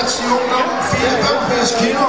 jetzt, Jungen, vielen fürs Kino.